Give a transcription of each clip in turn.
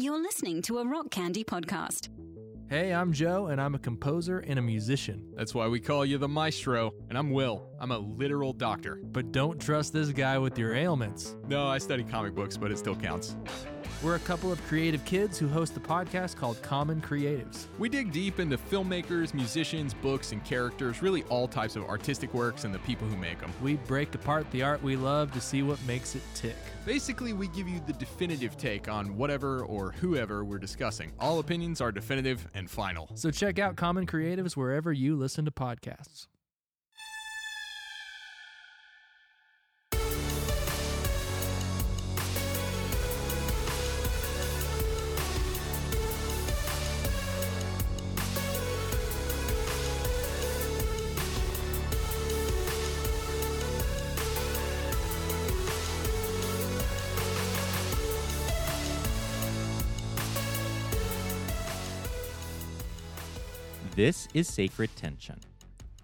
You're listening to a Rock Candy podcast. Hey, I'm Joe, and I'm a composer and a musician. That's why we call you the maestro. And I'm Will. I'm a literal doctor. But don't trust this guy with your ailments. No, I study comic books, but it still counts. We're a couple of creative kids who host a podcast called Common Creatives. We dig deep into filmmakers, musicians, books, and characters, really all types of artistic works and the people who make them. We break apart the art we love to see what makes it tick. Basically, we give you the definitive take on whatever or whoever we're discussing. All opinions are definitive and final. So check out Common Creatives wherever you listen to podcasts. This is Sacred Tension,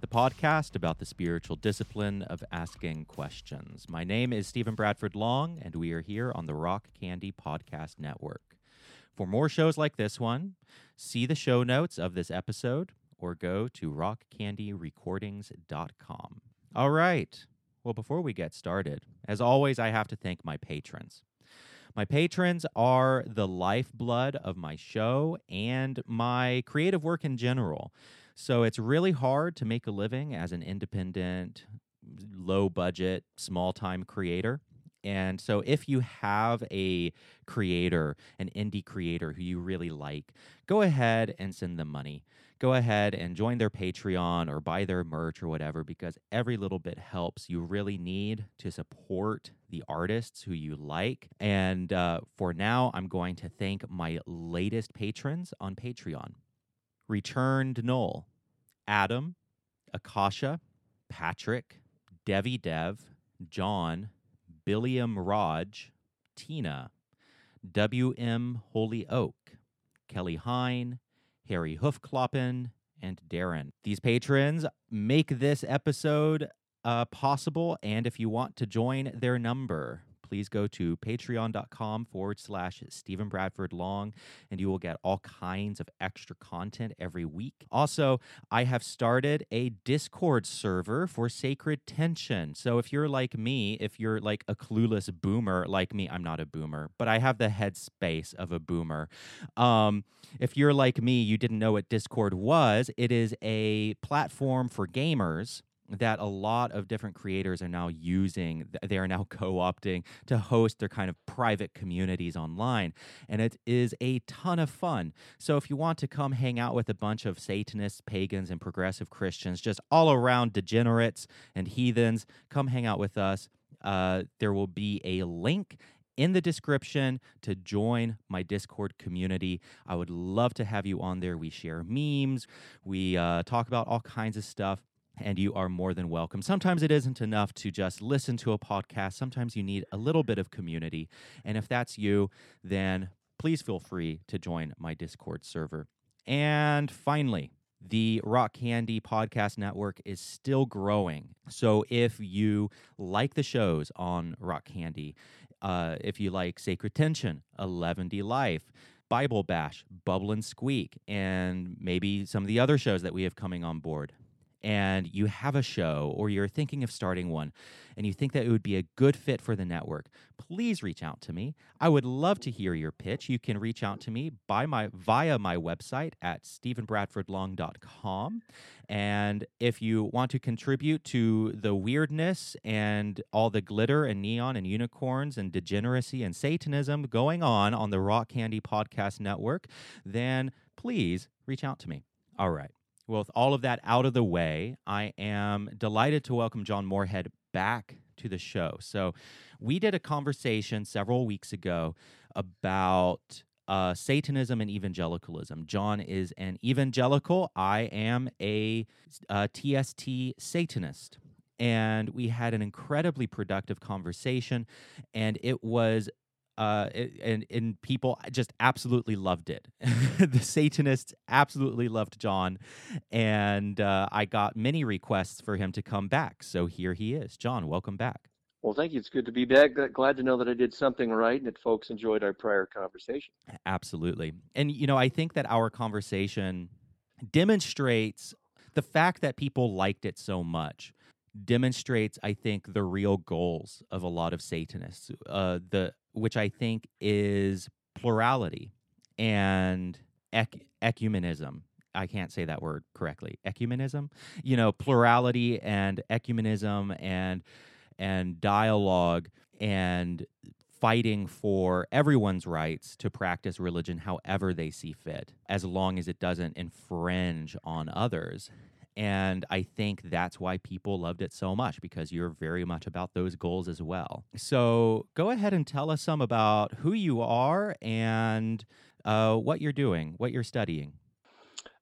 the podcast about the spiritual discipline of asking questions. My name is Stephen Bradford Long, and we are here on the Rock Candy Podcast Network. For more shows like this one, see the show notes of this episode or go to rockcandyrecordings.com. All right. Well, before we get started, as always, I have to thank my patrons. My patrons are the lifeblood of my show and my creative work in general. So it's really hard to make a living as an independent, low budget, small time creator. And so, if you have a creator, an indie creator who you really like, go ahead and send them money. Go ahead and join their Patreon or buy their merch or whatever, because every little bit helps. You really need to support the artists who you like. And uh, for now, I'm going to thank my latest patrons on Patreon Returned Knoll, Adam, Akasha, Patrick, Devi Dev, John, Billiam Raj, Tina, W.M. Holy Oak, Kelly Hine, Harry Hoofkloppen, and Darren. These patrons make this episode uh, possible, and if you want to join their number, please go to patreon.com forward slash Stephen Bradford Long, and you will get all kinds of extra content every week. Also, I have started a Discord server for Sacred Tension. So if you're like me, if you're like a clueless boomer like me, I'm not a boomer, but I have the headspace of a boomer. Um, if you're like me, you didn't know what Discord was, it is a platform for gamers that a lot of different creators are now using they are now co-opting to host their kind of private communities online and it is a ton of fun so if you want to come hang out with a bunch of satanists pagans and progressive christians just all around degenerates and heathens come hang out with us uh, there will be a link in the description to join my Discord community. I would love to have you on there. We share memes, we uh, talk about all kinds of stuff and you are more than welcome. Sometimes it isn't enough to just listen to a podcast. Sometimes you need a little bit of community. And if that's you, then please feel free to join my Discord server. And finally, the Rock Candy Podcast Network is still growing. So if you like the shows on Rock Candy, uh, if you like Sacred Tension, 11D Life, Bible Bash, Bubble and Squeak, and maybe some of the other shows that we have coming on board, and you have a show or you're thinking of starting one and you think that it would be a good fit for the network, please reach out to me. I would love to hear your pitch. You can reach out to me by my via my website at stephenbradfordlong.com. And if you want to contribute to the weirdness and all the glitter and neon and unicorns and degeneracy and satanism going on on the Rock Candy Podcast Network, then please reach out to me. All right. Well, with all of that out of the way, I am delighted to welcome John Moorhead back to the show. So, we did a conversation several weeks ago about uh, Satanism and evangelicalism. John is an evangelical. I am a, a TST Satanist. And we had an incredibly productive conversation, and it was uh, and and people just absolutely loved it. the Satanists absolutely loved John, and uh, I got many requests for him to come back. So here he is, John. Welcome back. Well, thank you. It's good to be back. Glad to know that I did something right and that folks enjoyed our prior conversation. Absolutely. And, you know, I think that our conversation demonstrates the fact that people liked it so much demonstrates i think the real goals of a lot of satanists uh, the which i think is plurality and ec- ecumenism I can't say that word correctly. Ecumenism, you know, plurality and ecumenism and and dialogue and fighting for everyone's rights to practice religion however they see fit, as long as it doesn't infringe on others. And I think that's why people loved it so much because you're very much about those goals as well. So go ahead and tell us some about who you are and uh, what you're doing, what you're studying.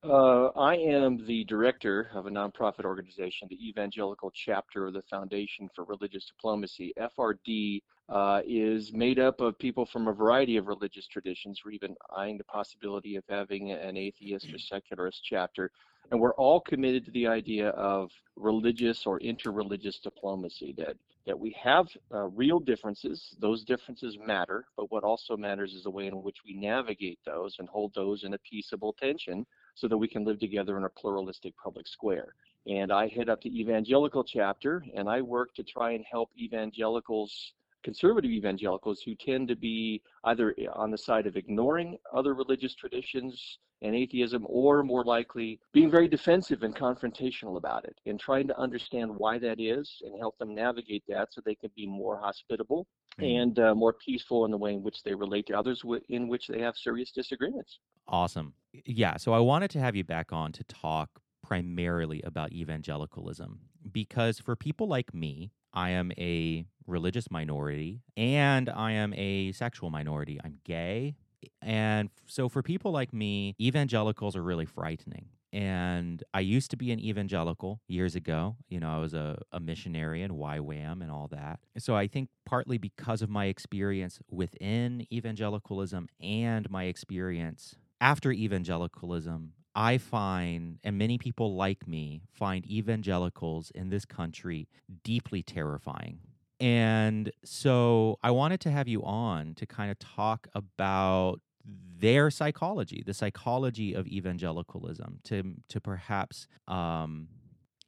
Uh, I am the director of a nonprofit organization, the Evangelical Chapter of the Foundation for Religious Diplomacy. FRD uh, is made up of people from a variety of religious traditions. We're even eyeing the possibility of having an atheist or secularist chapter. And we're all committed to the idea of religious or interreligious diplomacy, that, that we have uh, real differences. Those differences matter, but what also matters is the way in which we navigate those and hold those in a peaceable tension so that we can live together in a pluralistic public square. And I head up the evangelical chapter, and I work to try and help evangelicals, conservative evangelicals, who tend to be either on the side of ignoring other religious traditions and atheism, or more likely being very defensive and confrontational about it, and trying to understand why that is and help them navigate that so they can be more hospitable mm. and uh, more peaceful in the way in which they relate to others, in which they have serious disagreements. Awesome. Yeah. So I wanted to have you back on to talk primarily about evangelicalism because for people like me, I am a religious minority and I am a sexual minority. I'm gay. And so for people like me, evangelicals are really frightening. And I used to be an evangelical years ago. You know, I was a, a missionary in YWAM and all that. So I think partly because of my experience within evangelicalism and my experience after evangelicalism, I find, and many people like me find evangelicals in this country deeply terrifying. And so I wanted to have you on to kind of talk about their psychology, the psychology of evangelicalism, to to perhaps um,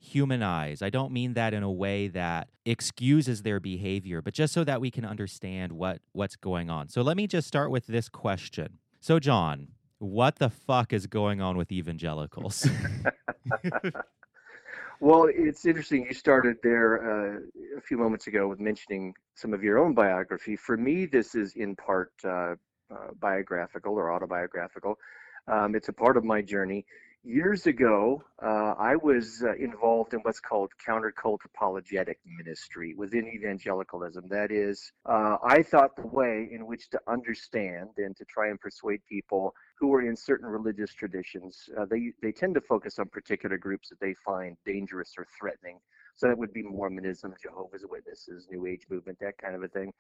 humanize. I don't mean that in a way that excuses their behavior, but just so that we can understand what what's going on. So let me just start with this question. So John, what the fuck is going on with evangelicals? well, it's interesting. You started there uh, a few moments ago with mentioning some of your own biography. For me, this is in part uh, uh, biographical or autobiographical. Um, it's a part of my journey years ago, uh, I was uh, involved in what's called countercult apologetic ministry within evangelicalism. That is, uh, I thought the way in which to understand and to try and persuade people who are in certain religious traditions, uh, they, they tend to focus on particular groups that they find dangerous or threatening. So that would be Mormonism, Jehovah's Witnesses, New Age movement, that kind of a thing.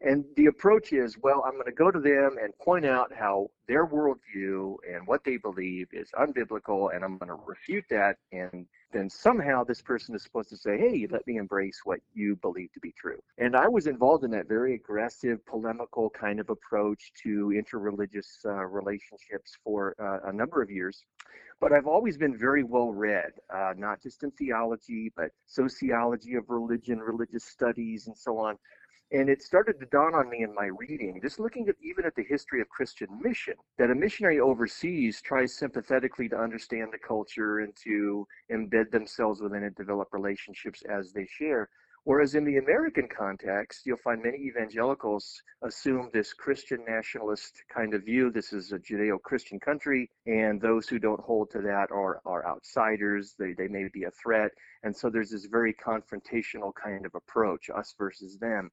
And the approach is, well, I'm going to go to them and point out how their worldview and what they believe is unbiblical, and I'm going to refute that. And then somehow this person is supposed to say, hey, let me embrace what you believe to be true. And I was involved in that very aggressive, polemical kind of approach to interreligious uh, relationships for uh, a number of years. But I've always been very well read, uh, not just in theology, but sociology of religion, religious studies, and so on. And it started to dawn on me in my reading, just looking at even at the history of Christian mission, that a missionary overseas tries sympathetically to understand the culture and to embed themselves within it, develop relationships as they share. Whereas in the American context, you'll find many evangelicals assume this Christian nationalist kind of view. This is a Judeo Christian country, and those who don't hold to that are, are outsiders. They, they may be a threat. And so there's this very confrontational kind of approach, us versus them.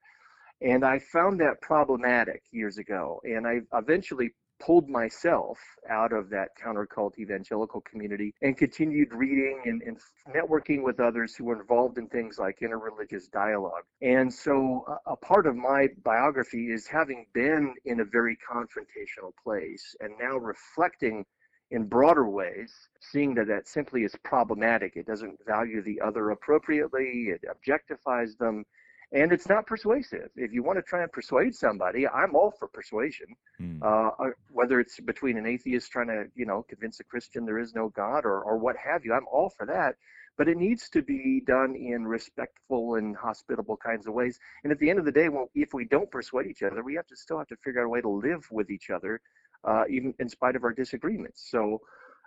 And I found that problematic years ago. And I eventually pulled myself out of that countercult evangelical community and continued reading and, and, networking with others who were involved in things like interreligious dialogue. And so a, a part of my biography is having been in a very confrontational place and now reflecting in broader ways, seeing that that simply is problematic. It doesn't value the other appropriately, it objectifies them, and it's not persuasive. If you want to try and persuade somebody, I'm all for persuasion. Hmm. Uh, whether it's between an atheist trying to, you know, convince a Christian there is no God or, or what have you, I'm all for that. But it needs to be done in respectful and hospitable kinds of ways. And at the end of the day, well, if we don't persuade each other, we have to still have to figure out a way to live with each other, uh, even in spite of our disagreements. So,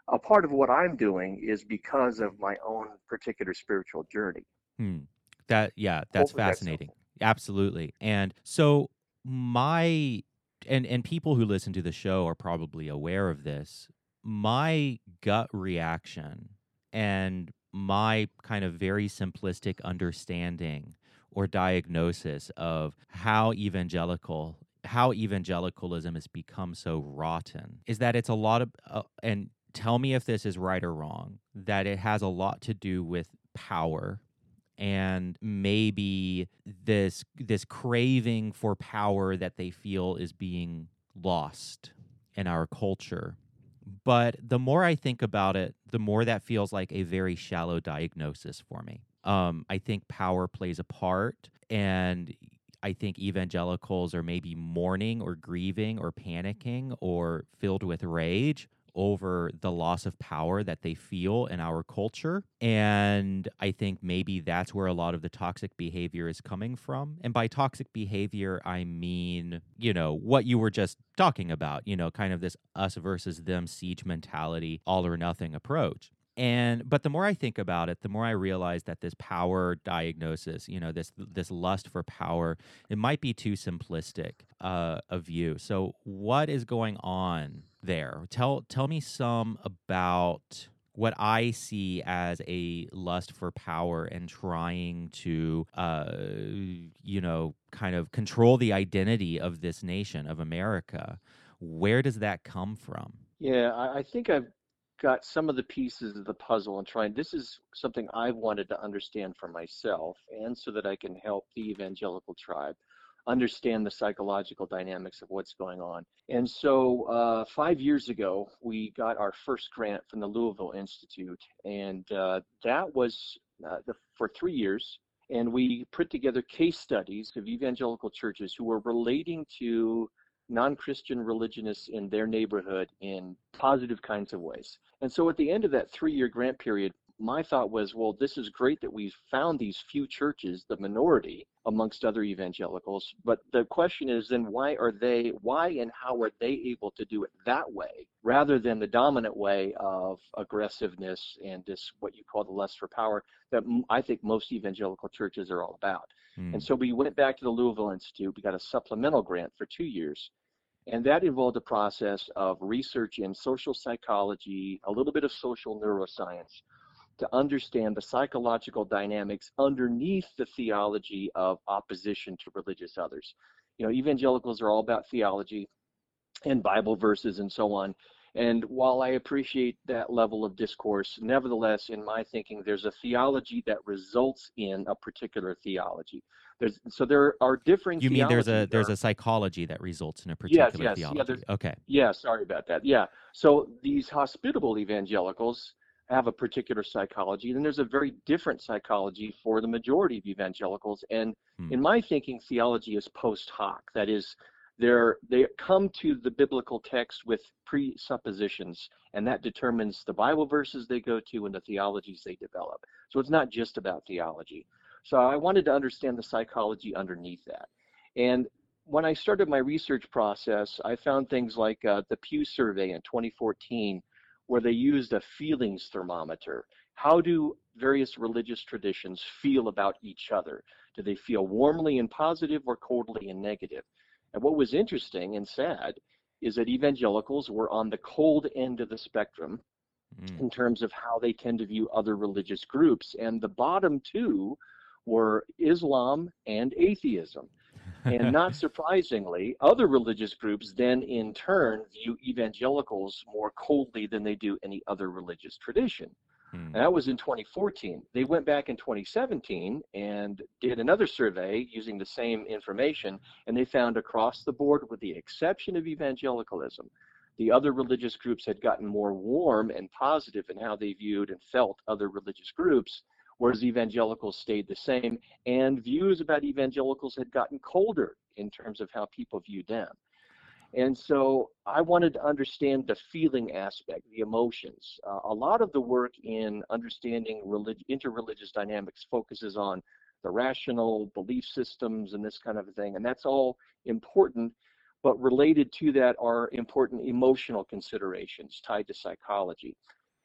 a part of what I'm doing is because of my own particular spiritual journey. Hmm. That yeah, that's Hopefully fascinating. Absolutely. And so my and and people who listen to the show are probably aware of this. My gut reaction and my kind of very simplistic understanding or diagnosis of how evangelical how evangelicalism has become so rotten is that it's a lot of uh, and tell me if this is right or wrong that it has a lot to do with power and maybe this this craving for power that they feel is being lost in our culture. But the more i think about it the more that feels like a very shallow diagnosis for me. Um, i think power plays a part and i think evangelicals are maybe mourning or grieving or panicking or filled with rage over the loss of power that they feel in our culture. And I think maybe that's where a lot of the toxic behavior is coming from. And by toxic behavior, I mean, you know, what you were just talking about, you know, kind of this us versus them siege mentality, all or nothing approach. And but the more I think about it, the more I realize that this power diagnosis, you know, this this lust for power, it might be too simplistic uh, a view. So what is going on there? Tell tell me some about what I see as a lust for power and trying to, uh, you know, kind of control the identity of this nation of America. Where does that come from? Yeah, I, I think I've got some of the pieces of the puzzle and trying. This is something I've wanted to understand for myself, and so that I can help the evangelical tribe understand the psychological dynamics of what's going on. And so, uh, five years ago, we got our first grant from the Louisville Institute, and uh, that was uh, the, for three years. And we put together case studies of evangelical churches who were relating to non-Christian religionists in their neighborhood in positive kinds of ways. And so at the end of that three-year grant period, my thought was, well, this is great that we've found these few churches, the minority amongst other evangelicals. But the question is then why are they, why and how are they able to do it that way rather than the dominant way of aggressiveness and this, what you call the lust for power that I think most evangelical churches are all about. Hmm. And so we went back to the Louisville Institute. We got a supplemental grant for two years. And that involved a process of research in social psychology, a little bit of social neuroscience to understand the psychological dynamics underneath the theology of opposition to religious others. You know, evangelicals are all about theology and Bible verses and so on. And while I appreciate that level of discourse, nevertheless, in my thinking, there's a theology that results in a particular theology. There's so there are different. You mean there's a there's There- a psychology that results in a particular yes, yeah, theology? there's- okay. Yeah, sorry about that. Yeah. So these hospitable evangelicals have a particular psychology, and there's a very different psychology for the majority of evangelicals. And Hmm. in my thinking, theology is post hoc. That is, they're they come to the biblical text with presuppositions, and that determines the Bible verses they go to and the theologies they develop. So it's not just about theology. So I wanted to understand the psychology underneath that. And when I started my research process, I found things like uh, the Pew survey in 2014, where they used a feelings thermometer. How do various religious traditions feel about each other? Do they feel warmly and positive or coldly and negative? And what was interesting and sad is that evangelicals were on the cold end of the spectrum Mm. in terms of how they tend to view other religious groups. And the bottom two were Islam and atheism. And not surprisingly, other religious groups then in turn view evangelicals more coldly than they do any other religious tradition. Hmm. And that was in 2014. They went back in 2017 and did another survey using the same information, and they found across the board, with the exception of evangelicalism, the other religious groups had gotten more warm and positive in how they viewed and felt other religious groups, whereas evangelicals stayed the same, and views about evangelicals had gotten colder in terms of how people viewed them. And so I wanted to understand the feeling aspect, the emotions. Uh, a lot of the work in understanding relig- interreligious dynamics focuses on the rational belief systems and this kind of thing, and that's all important. But related to that are important emotional considerations tied to psychology.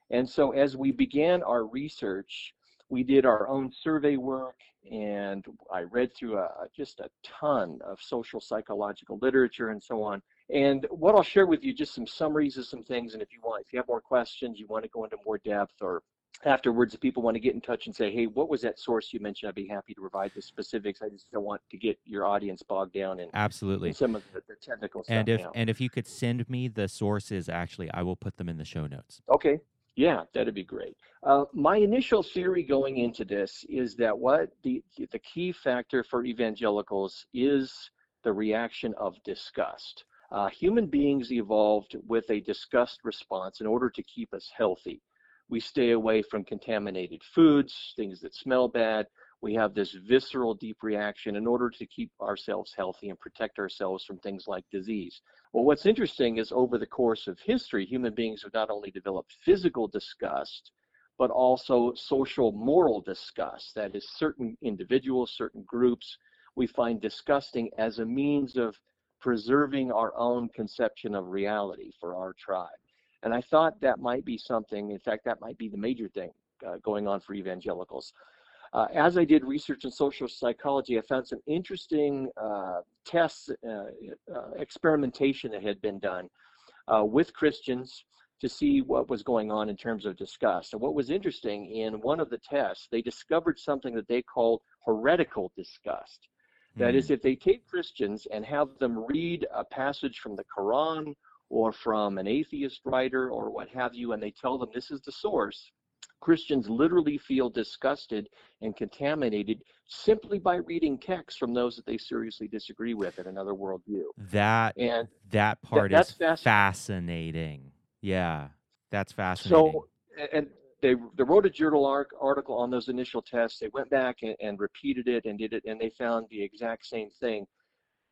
And so as we began our research, we did our own survey work and I read through a, just a ton of social psychological literature and so on. And what I'll share with you, just some summaries of some things. And if you want, if you have more questions, you want to go into more depth or afterwards, if people want to get in touch and say, hey, what was that source you mentioned? I'd be happy to provide the specifics. I just don't want to get your audience bogged down in, Absolutely. in some of the, the technical stuff. And if now. and if you could send me the sources, actually, I will put them in the show notes. Okay. Yeah, that'd be great. Uh, my initial theory going into this is that what the the key factor for evangelicals is the reaction of disgust. Uh, human beings evolved with a disgust response in order to keep us healthy. We stay away from contaminated foods, things that smell bad. We have this visceral, deep reaction in order to keep ourselves healthy and protect ourselves from things like disease. Well, what's interesting is over the course of history, human beings have not only developed physical disgust, but also social moral disgust. That is, certain individuals, certain groups, we find disgusting as a means of preserving our own conception of reality for our tribe. And I thought that might be something, in fact, that might be the major thing uh, going on for evangelicals. Uh, as I did research in social psychology, I found some interesting uh, tests, uh, uh, experimentation that had been done uh, with Christians to see what was going on in terms of disgust. And what was interesting in one of the tests, they discovered something that they called heretical disgust. That is, if they take Christians and have them read a passage from the Quran or from an atheist writer or what have you, and they tell them this is the source, Christians literally feel disgusted and contaminated simply by reading texts from those that they seriously disagree with in another worldview. That And that part that's is fasc- fascinating. Yeah, that's fascinating. so, and they, they wrote a journal article on those initial tests. They went back and, and repeated it and did it, and they found the exact same thing.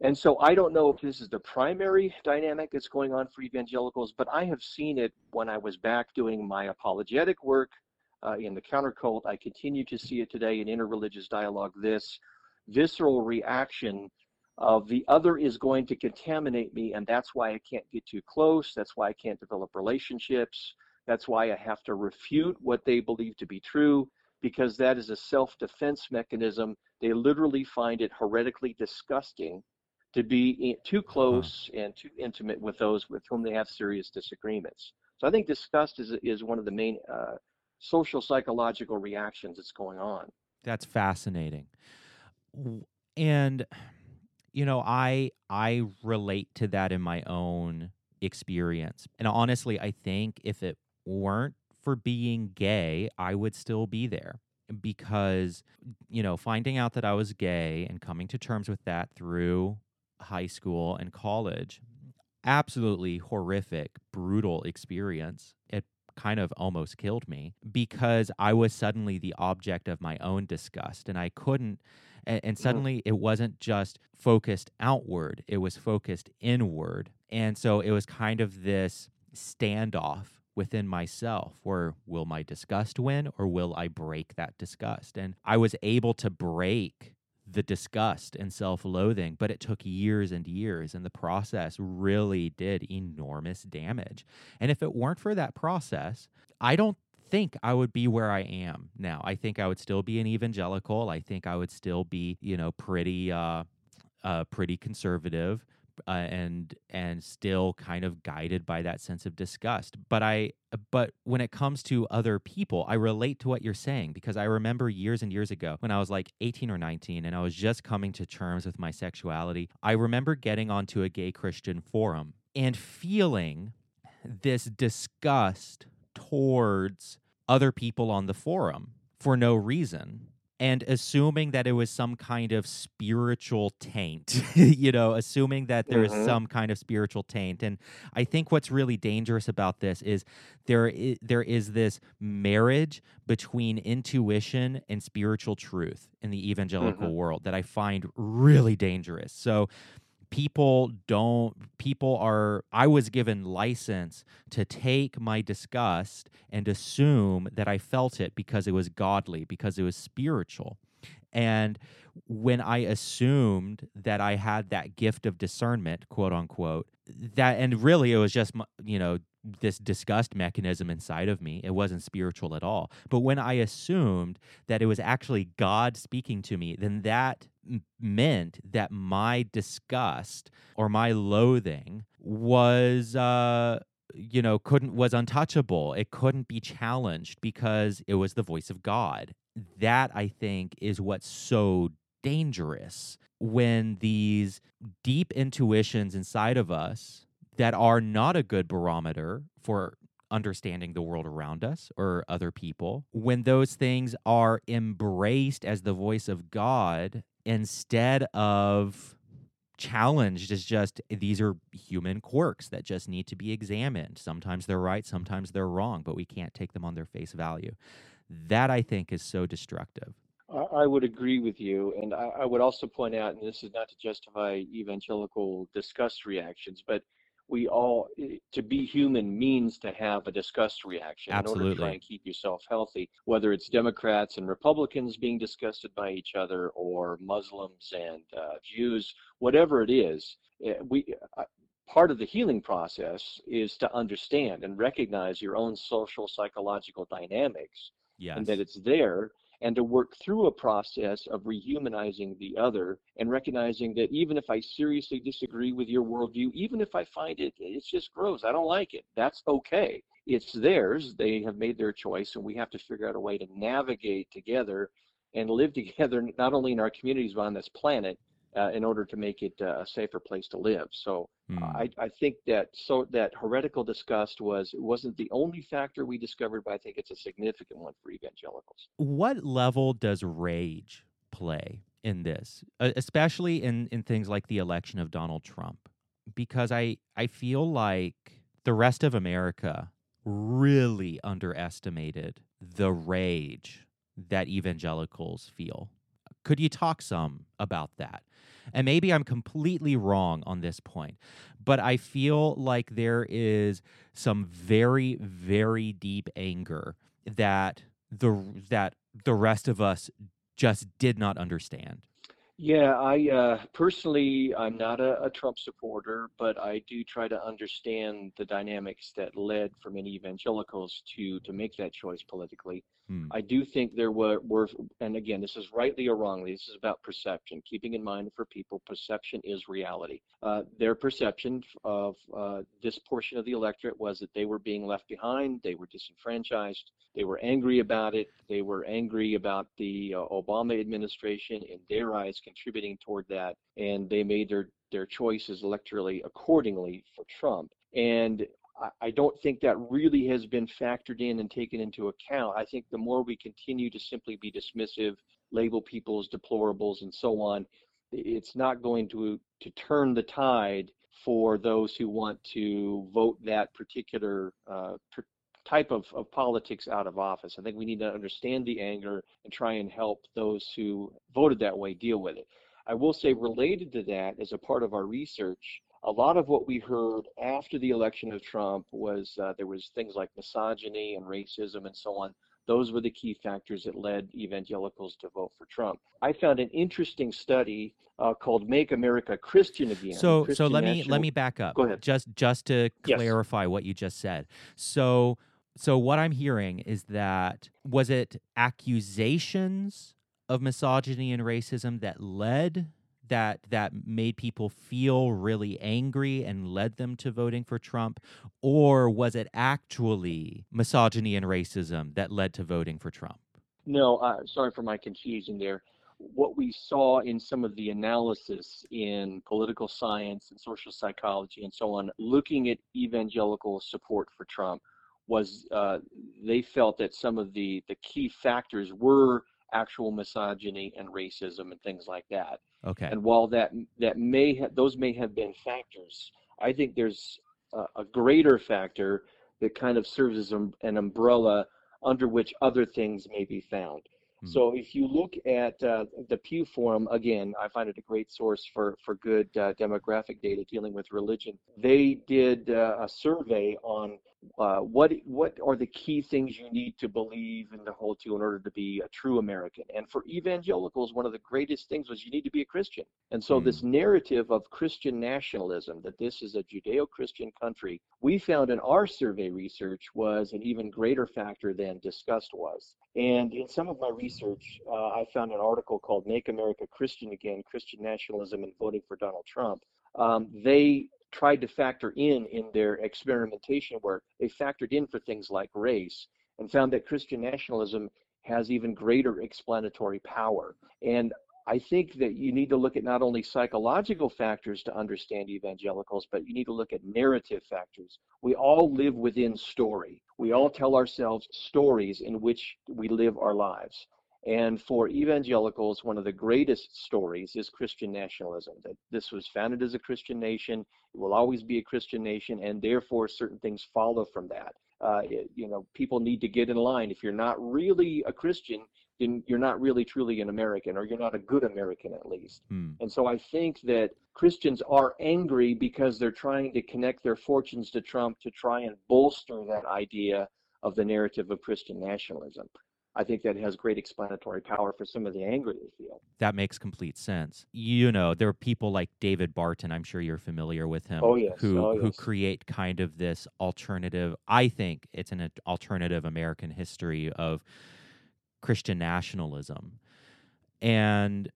And so I don't know if this is the primary dynamic that's going on for evangelicals, but I have seen it when I was back doing my apologetic work uh, in the countercult. I continue to see it today in interreligious dialogue. This visceral reaction of the other is going to contaminate me, and that's why I can't get too close. That's why I can't develop relationships. That's why I have to refute what they believe to be true, because that is a self defense mechanism. They literally find it heretically disgusting to be too close and too intimate with those with whom they have serious disagreements. So I think disgust is, is one of the main uh, social psychological reactions that's going on. That's fascinating. And you know, I I relate to that in my own experience. And honestly, I think if it weren't for being gay, I would still be there because you know, finding out that I was gay and coming to terms with that through high school and college, absolutely horrific, brutal experience. It kind of almost killed me because I was suddenly the object of my own disgust and I couldn't and, and suddenly it wasn't just focused outward, it was focused inward. And so it was kind of this standoff within myself where will my disgust win or will I break that disgust? And I was able to break the disgust and self loathing, but it took years and years, and the process really did enormous damage. And if it weren't for that process, I don't think I would be where I am now. I think I would still be an evangelical. I think I would still be, you know, pretty, uh, uh, pretty conservative. Uh, and and still kind of guided by that sense of disgust. But i but when it comes to other people i relate to what you're saying because i remember years and years ago when i was like 18 or 19 and i was just coming to terms with my sexuality i remember getting onto a gay christian forum and feeling this disgust towards other people on the forum for no reason and assuming that it was some kind of spiritual taint, you know, assuming that there is Mhm. some kind of spiritual taint. And I think what's really dangerous about this is there is, there is this marriage between intuition and spiritual truth in the evangelical Mhm. world that I find really dangerous. So people don't people are I was given license to take my disgust and assume that I felt it because it was godly, because it was spiritual. And when I assumed that I had that gift of discernment, quote unquote, that and really it was just you know this disgust mechanism inside of me. It wasn't spiritual at all. But when I assumed that it was actually God speaking to me, then that m- meant that my disgust or my loathing was uh you know couldn't was untouchable it couldn't be challenged because it was the voice of god that i think is what's so dangerous when these deep intuitions inside of us that are not a good barometer for understanding the world around us or other people, when those things are embraced as the voice of God instead of challenged as just these are human quirks that just need to be examined. Sometimes they're right, sometimes they're wrong, but we can't take them on their face value. That I think is so destructive. I would agree with you, and I would also point out, and this is not to justify evangelical disgust reactions, but we all eh, to be human means to have a disgust reaction in order to try and keep yourself healthy. Whether it's Democrats and Republicans being disgusted by each other, or Muslims and uh, Jews, whatever it is, eh, we. uh, Part of the healing process is to understand and recognize your own social psychological dynamics Yes. and that it's there and to work through a process of rehumanizing the other and recognizing that even if I seriously disagree with your worldview, even if I find it it's just gross, I don't like it, that's okay. It's theirs. They have made their choice, and we have to figure out a way to navigate together and live together, not only in our communities but on this planet, uh, in order to make it uh, a safer place to live. So Hmm. I, I think that so that heretical disgust was wasn't the only factor we discovered, but I think it's a significant one for evangelicals. what level does rage play in this uh, especially in in things like the election of Donald Trump because i i feel like the rest of america really underestimated the rage that evangelicals feel could you talk some about that and maybe i'm completely wrong on this point but i feel like there is some very very deep anger that the that the rest of us just did not understand. Yeah, I uh, personally, I'm not a, a Trump supporter, but I do try to understand the dynamics that led for many evangelicals to to make that choice politically. Hmm. I do think there were, were, and again, this is rightly or wrongly, this is about perception. Keeping in mind for people, perception is reality. Uh, their perception of uh, this portion of the electorate was that they were being left behind, they were disenfranchised, they were angry about it, they were angry about the uh, Obama administration, in their eyes, contributing toward that, and they made their their choices electorally accordingly for Trump. And I- don't think that really has been factored in and taken into account. I think the more we continue to simply be dismissive, label people as deplorables, and so on, it's not going to to turn the tide for those who want to vote that particular uh, type of, of politics out of office. I think we need to understand the anger and try and help those who voted that way deal with it. I will say, related to that, as a part of our research, a lot of what we heard after the election of Trump was uh, there was things like misogyny and racism and so on. Those were the key factors that led evangelicals to vote for Trump. I found an interesting study uh, called "Make America Christian Again." So so Christian let me let me back up. Go ahead. Just just to Yes. clarify what you just said. So so what I'm hearing is that was it accusations of misogyny and racism that led that that made people feel really angry and led them to voting for Trump or was it actually misogyny and racism that led to voting for Trump? No, uh, sorry for my confusion there. What we saw in some of the analysis in political science and social psychology and so on, looking at evangelical support for Trump, was uh, they felt that some of the, the key factors were actual misogyny and racism and things like that. Okay. And while that that may have those may have been factors, I think there's a, a greater factor that kind of serves as an, an umbrella under which other things may be found. Hmm. So if you look at uh, the Pew Forum, again, I find it a great source for, for good uh, demographic data dealing with religion. They did uh, a survey on uh, what what are the key things you need to believe and to hold to in order to be a true American. And for evangelicals, one of the greatest things was you need to be a Christian. And so Mm. this narrative of Christian nationalism, that this is a Judeo-Christian country, we found in our survey research was an even greater factor than discussed was. And in some of my research, uh, I found an article called "Make America Christian Again: Christian Nationalism and Voting for Donald Trump." Um, they tried to factor in in their experimentation work, they factored in for things like race and found that Christian nationalism has even greater explanatory power. And I think that you need to look at not only psychological factors to understand evangelicals, but you need to look at narrative factors. We all live within story. We all tell ourselves stories in which we live our lives. And for evangelicals, one of the greatest stories is Christian nationalism, that this was founded as a Christian nation, it will always be a Christian nation, and therefore certain things follow from that. Uh, it- you know, people need to get in line. If you're not really a Christian, then you're not really truly an American, or you're not a good American at least. Hmm. And so I think that Christians are angry because they're trying to connect their fortunes to Trump to try and bolster that idea of the narrative of Christian nationalism. I think that has great explanatory power for some of the anger they feel. That makes complete sense. You know, there are people like David Barton. I'm sure you're familiar with him. Oh, yes. Who Oh, who create kind of this alternative. I think it's an alternative American history of Christian nationalism, and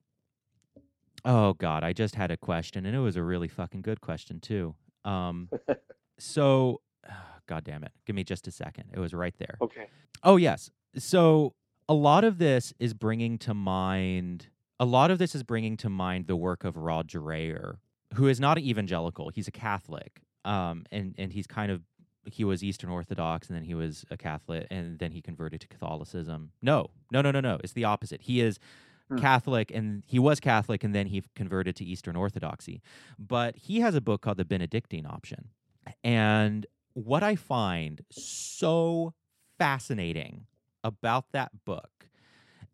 oh god, I just had a question, and it was a really fucking good question too. Um, so, god damn it, give me just a second. It was right there. Okay. Oh, yes. So a lot of this is bringing to mind, a lot of this is bringing to mind the work of Rod Dreher, who is not an evangelical. He's a Catholic. Um, and, and he's kind of, he was Eastern Orthodox and then he was a Catholic and then he converted to Catholicism. No, no, no, no, no. It's the opposite. He is Hmm. Catholic and he was Catholic and then he converted to Eastern Orthodoxy. But he has a book called The Benedictine Option. And what I find so fascinating about that book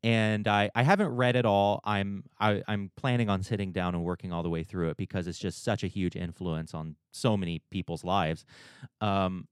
and I, I haven't read it all. I'm I, I'm planning on sitting down and working all the way through it because it's just such a huge influence on so many people's lives. Um,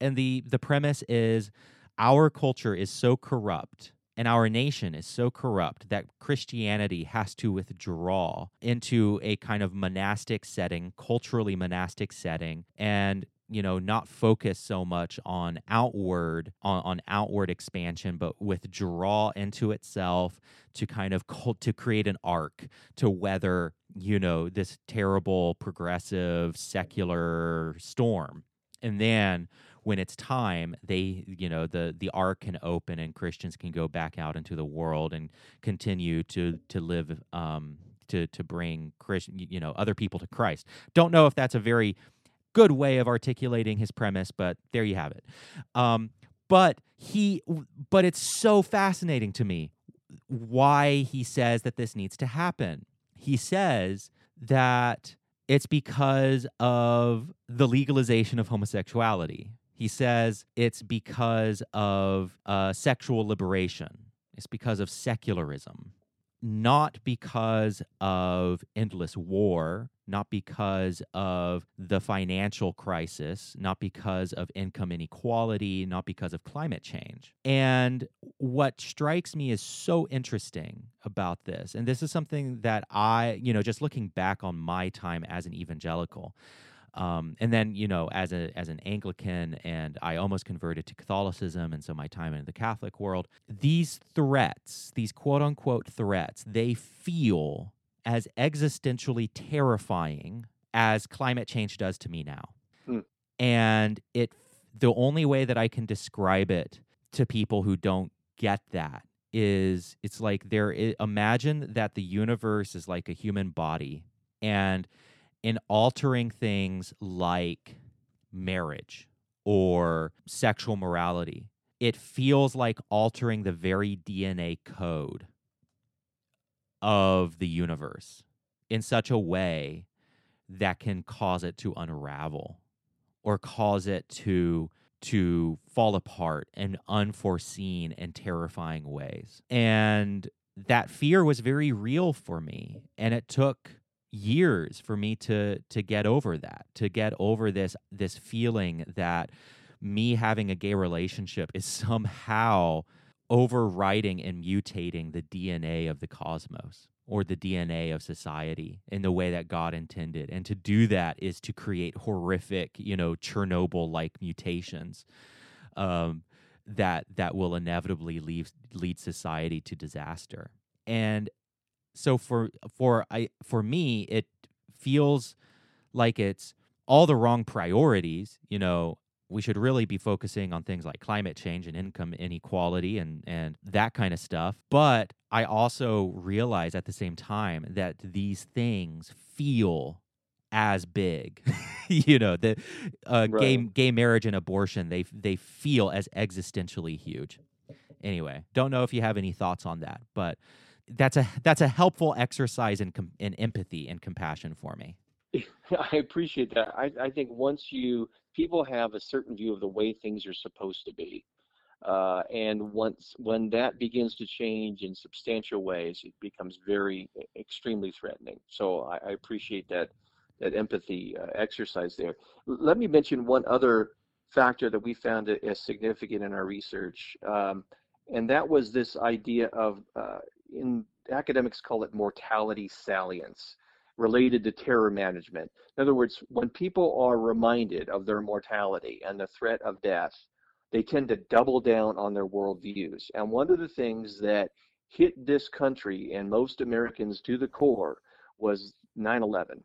and the the premise is our culture is so corrupt and our nation is so corrupt that Christianity has to withdraw into a kind of monastic setting, culturally monastic setting, and you know not focus so much on outward on, on outward expansion but withdraw into itself to kind of cult, to create an ark to weather you know this terrible progressive secular storm. And then when it's time they you know the the ark can open and christians can go back out into the world and continue to to live um to to bring christian you know other people to christ. Don't know if that's a very good way of articulating his premise but there you have it um but he but it's so fascinating to me why he says that this needs to happen he says that it's because of the legalization of homosexuality. He says it's because of uh, sexual liberation. It's because of secularism, not because of endless war, not because of the financial crisis, not because of income inequality, not because of climate change. And what strikes me as so interesting about this, and this is something that I, you know, just looking back on my time as an evangelical, um, and then you know as a as an Anglican, and I almost converted to Catholicism, and so my time in the Catholic world, these threats, these quote unquote threats, they feel as existentially terrifying as climate change does to me now, Hmm. and it the only way that I can describe it to people who don't get that is it's like there imagine that the universe is like a human body and in altering things like marriage or sexual morality it feels like altering the very DNA code of the universe in such a way that can cause it to unravel or cause it to to fall apart in unforeseen and terrifying ways. And that fear was very real for me and it took years for me to to get over that, to get over this this feeling that me having a gay relationship is somehow overriding and mutating the DNA of the cosmos or the DNA of society in the way that God intended. And to do that is to create horrific, you know, Chernobyl like mutations um, that that will inevitably leave, lead society to disaster. And so for for I for me, it feels like it's all the wrong priorities, you know, we should really be focusing on things like climate change and income inequality and and that kind of stuff but i also realize at the same time that these things feel as big you know the uh, right. gay gay marriage and abortion they they feel as existentially huge anyway don't know if you have any thoughts on that but that's a that's a helpful exercise in in empathy and compassion for me I appreciate that. I, I think once you people have a certain view of the way things are supposed to be. Uh, and once when that begins to change in substantial ways, it becomes very extremely threatening. So I, I appreciate that that empathy uh, exercise there. L- let me mention one other factor that we found as significant in our research, um, and that was this idea of uh, in academics call it mortality salience related to terror management. In other words, when people are reminded of their mortality and the threat of death, they tend to double down on their worldviews. And one of the things that hit this country and most Americans to the core was 9 11.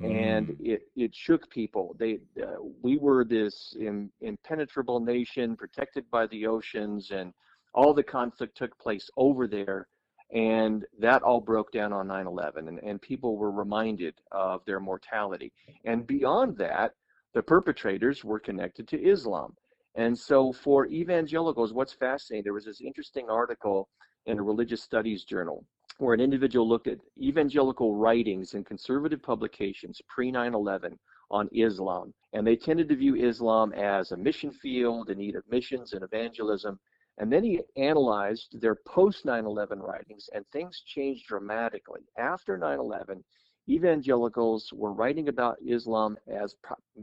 And mm. it, it shook people. They, uh, we were this in, impenetrable nation protected by the oceans, and all the conflict took place over there and that all broke down on 9-11 and, and people were reminded of their mortality. And beyond that the perpetrators were connected to islam. And so for evangelicals what's fascinating there was this interesting article in a religious studies journal where an individual looked at evangelical writings and conservative publications pre 9-11 on islam and they tended to view islam as a mission field in need of missions and evangelism and then he analyzed their post 9 11 writings, and things changed dramatically. After 9 11, evangelicals were writing about Islam as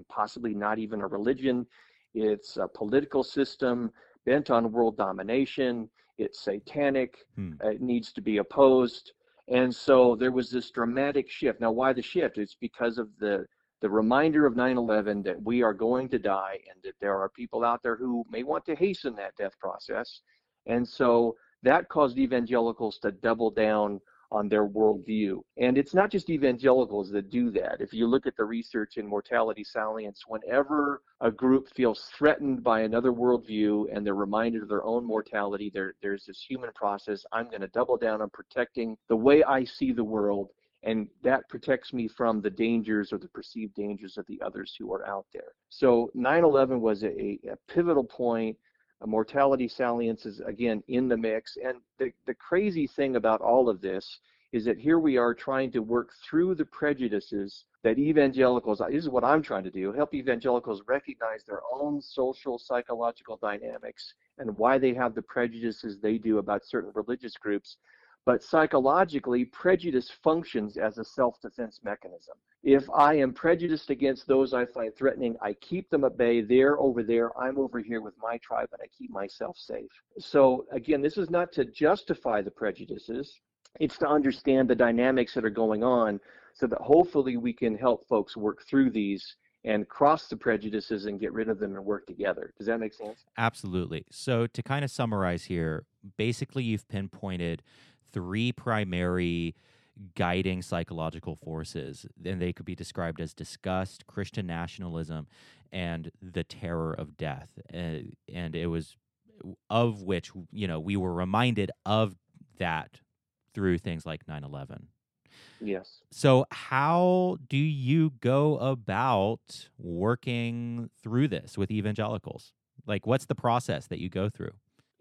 possibly not even a religion, it's a political system bent on world domination, it's satanic, hmm. it needs to be opposed. And so there was this dramatic shift. Now, why the shift? It's because of the the reminder of 9 11 that we are going to die and that there are people out there who may want to hasten that death process. And so that caused evangelicals to double down on their worldview. And it's not just evangelicals that do that. If you look at the research in mortality salience, whenever a group feels threatened by another worldview and they're reminded of their own mortality, there, there's this human process. I'm going to double down on protecting the way I see the world and that protects me from the dangers or the perceived dangers of the others who are out there. So 9/11 was a, a pivotal point. A mortality salience is again in the mix, and the the crazy thing about all of this is that here we are trying to work through the prejudices that evangelicals. This is what I'm trying to do: help evangelicals recognize their own social psychological dynamics and why they have the prejudices they do about certain religious groups but psychologically, prejudice functions as a self defense mechanism. If I am prejudiced against those I find threatening, I keep them at bay. They're over there. I'm over here with my tribe, and I keep myself safe. So, again, this is not to justify the prejudices, it's to understand the dynamics that are going on so that hopefully we can help folks work through these and cross the prejudices and get rid of them and work together. Does that make sense? Absolutely. So, to kind of summarize here, basically, you've pinpointed three primary guiding psychological forces, and they could be described as disgust, Christian nationalism, and the terror of death. Uh, and it was of which, you know, we were reminded of that through things like 9 11. Yes. So, how do you go about working through this with evangelicals? Like, what's the process that you go through?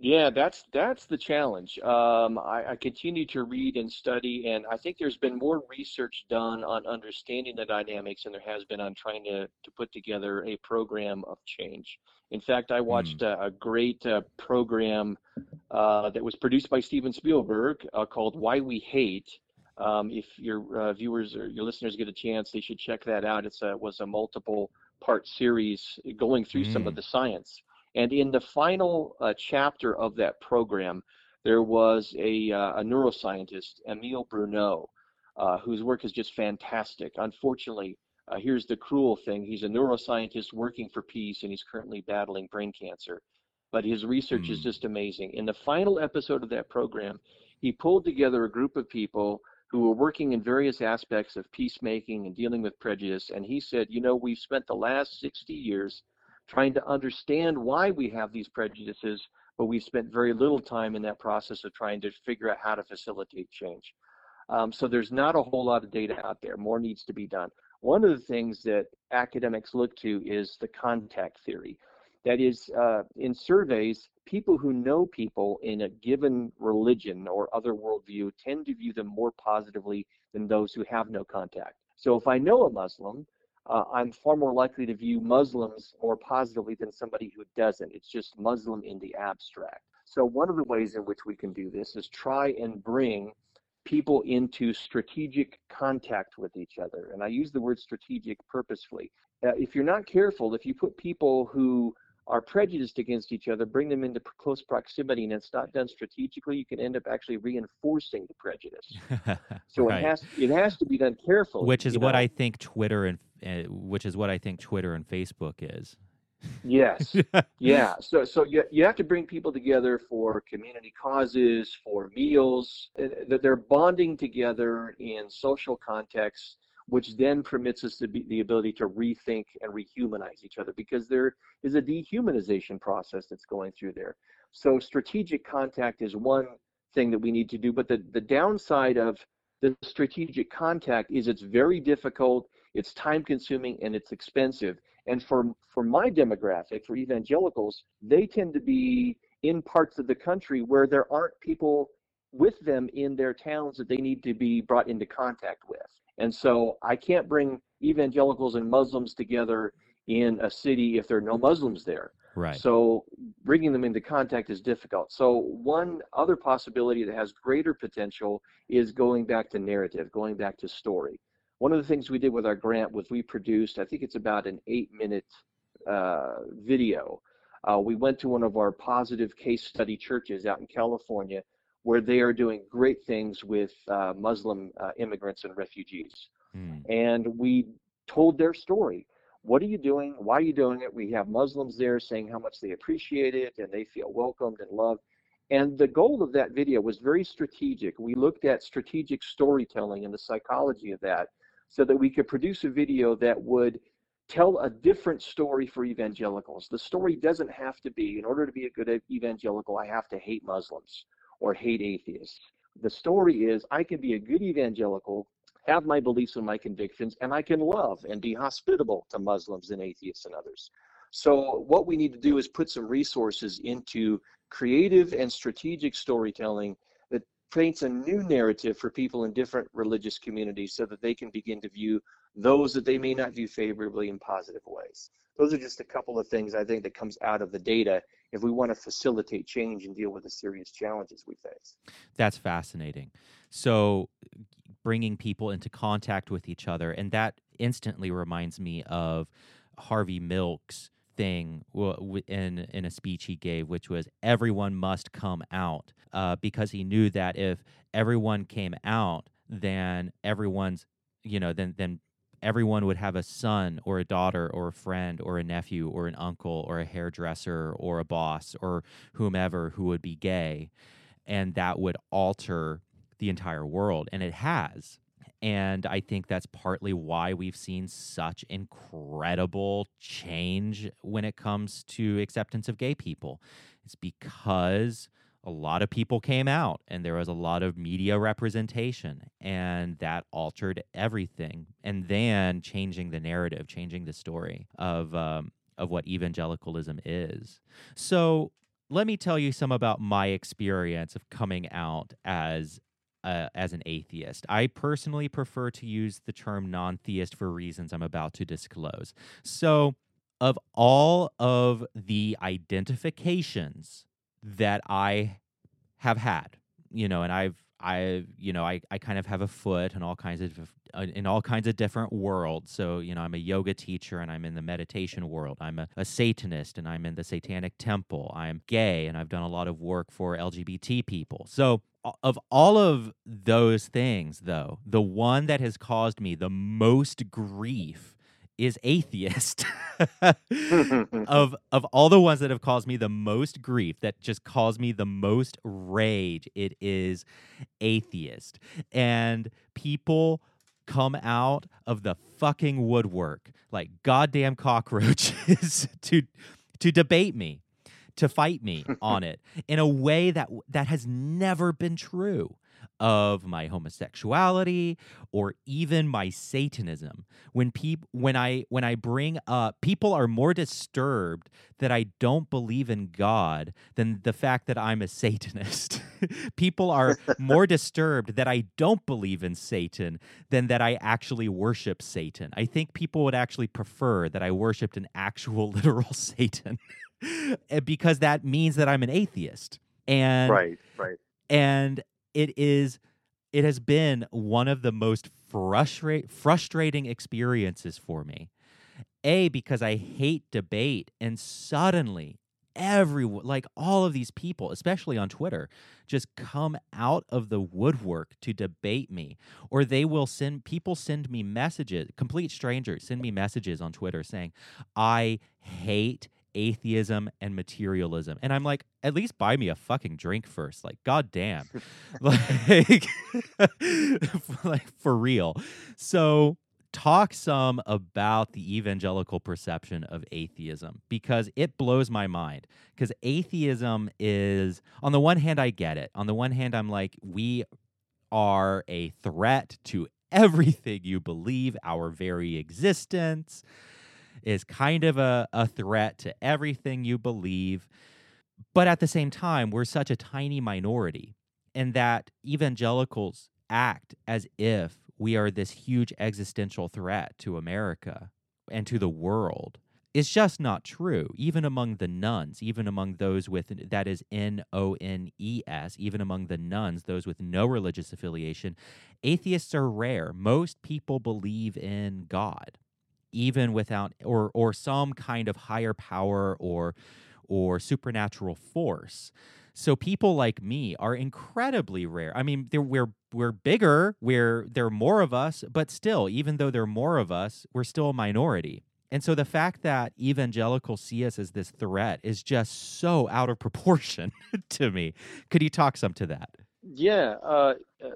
Yeah, that's that's the challenge. Um, I, I continue to read and study, and I think there's been more research done on understanding the dynamics than there has been on trying to to put together a program of change. In fact, I watched a, a great uh, program uh, that was produced by Steven Spielberg uh, called "Why We Hate." Um, if your uh, viewers or your listeners get a chance, they should check that out. It's a was a multiple part series going through some of Mm. the science. And in the final uh, chapter of that program, there was a, uh, a neuroscientist, Emile Bruneau, uh, whose work is just fantastic. Unfortunately, uh, here's the cruel thing he's a neuroscientist working for peace, and he's currently battling brain cancer. But his research is Mm. just amazing. In the final episode of that program, he pulled together a group of people who were working in various aspects of peacemaking and dealing with prejudice. And he said, You know, we've spent the last 60 years trying to understand why we have these prejudices, but we've spent very little time in that process of trying to figure out how to facilitate change. Um, so there's not a whole lot of data out there. More needs to be done. One of the things that academics look to is the contact theory. That is, uh, in surveys, people who know people in a given religion or other worldview tend to view them more positively than those who have no contact. So if I know a Muslim, uh, I'm far more likely to view Muslims more positively than somebody who doesn't. It's just Muslim in the abstract. So one of the ways in which we can do this is try and bring people into strategic contact with each other. And I use the word strategic purposefully. Uh, if you're not careful, if you put people who are prejudiced against each other, bring them into close proximity, and it's not done strategically, you can end up actually reinforcing the prejudice. So Right. it has it has to be done carefully. which is what know? I think Twitter and uh, which is what I think Twitter and Facebook is. Yes. Yeah. So so you you have to bring people together for community causes, for meals, uh, that they're bonding together in social contexts, which then permits us to be, the ability to rethink and rehumanize each other because there is a dehumanization process that's going through there. So strategic contact is one thing that we need to do, but the, the downside of the strategic contact is it's very difficult, it's time consuming, and it's expensive. And for for my demographic, for evangelicals, they tend to be in parts of the country where there aren't people with them in their towns that they need to be brought into contact with. And so I can't bring evangelicals and Muslims together in a city if there are no Muslims there. Right. So bringing them into contact is difficult. So one other possibility that has greater potential is going back to narrative, going back to story. One of the things we did with our grant was we produced, I think it's about an eight-minute uh, video. Uh, we went to one of our positive case study churches out in California, where they are doing great things with uh, Muslim uh, immigrants and refugees Mm. and we told their story. What are you doing? Why are you doing it? We have Muslims there saying how much they appreciate it and they feel welcomed and loved. And the goal of that video was very strategic. We looked at strategic storytelling and the psychology of that so that we could produce a video that would tell a different story for evangelicals. The story doesn't have to be, in order to be a good evangelical, I have to hate Muslims or hate atheists. The story is, I can be a good evangelical have my beliefs and my convictions, and I can love and be hospitable to Muslims and atheists and others. So, what we need to do is put some resources into creative and strategic storytelling that paints a new narrative for people in different religious communities so that they can begin to view those that they may not view favorably in positive ways. Those are just a couple of things I think that comes out of the data if we want to facilitate change and deal with the serious challenges we face. That's fascinating. So, bringing people into contact with each other, and that instantly reminds me of Harvey Milk's thing in in a speech he gave, which was everyone must come out, uh, because he knew that if everyone came out, then everyone's, you know, then then everyone would have a son or a daughter or a friend or a nephew or an uncle or a hairdresser or a boss or whomever who would be gay and that would alter the entire world and it has. And i think that's partly why we've seen such incredible change when it comes to acceptance of gay people. It's because a lot of people came out and there was a lot of media representation and that altered everything and then changing the narrative changing the story of um, of what evangelicalism is. So let me tell you some about my experience of coming out as uh, as an atheist. I personally prefer to use the term non-theist for reasons I'm about to disclose. So, of all of the identifications that I have had, you know, and I've I you know I, I kind of have a foot in all kinds of uh, in all kinds of different worlds. So you know I'm a yoga teacher and I'm in the meditation world. I'm a, a Satanist and I'm in the Satanic Temple. I'm gay and I've done a lot of work for LGBT people. So of all of those things, though, the one that has caused me the most grief is atheist. of of all the ones that have caused me the most grief, that just caused me the most rage, it is atheist. And people come out of the fucking woodwork like goddamn cockroaches to to debate me, to fight me on it in a way that that has never been true of my homosexuality or even my satanism. When people when i when i bring up people are more disturbed that i don't believe in god than the fact that i'm a satanist. People are more disturbed that i don't believe in satan than that i actually worship satan. I think people would actually prefer that i worshiped an actual literal satan eh, because that means that i'm an atheist. And right right. and it is it has been one of the most frustrate frustrating experiences for me. A because I hate debate and suddenly everyone like all of these people especially on Twitter just come out of the woodwork to debate me or they will send people send me messages complete strangers send me messages on Twitter saying I hate atheism and materialism. And I'm like, at least buy me a fucking drink first. Like, goddamn. like, like for real. So talk some about the evangelical perception of atheism because it blows my mind. Because atheism is, on the one hand, I get it. On the one hand, I'm like, we are a threat to everything you believe, our very existence is kind of a, a threat to everything you believe. But at the same time, we're such a tiny minority, and that evangelicals act as if we are this huge existential threat to America and to the world. It's just not true. Even among the nones, even among those with that is N O N E S, even among the nones, those with no religious affiliation, atheists are rare. Most people believe in God even without or or some kind of higher power or or supernatural force. So people like me are incredibly rare. I mean, we're we're bigger, we're there are more of us, but still, even though there are more of us, we're still a minority. And so the fact that evangelicals see us as this threat is just so out of proportion to me. Could you talk some to that? Yeah, uh, uh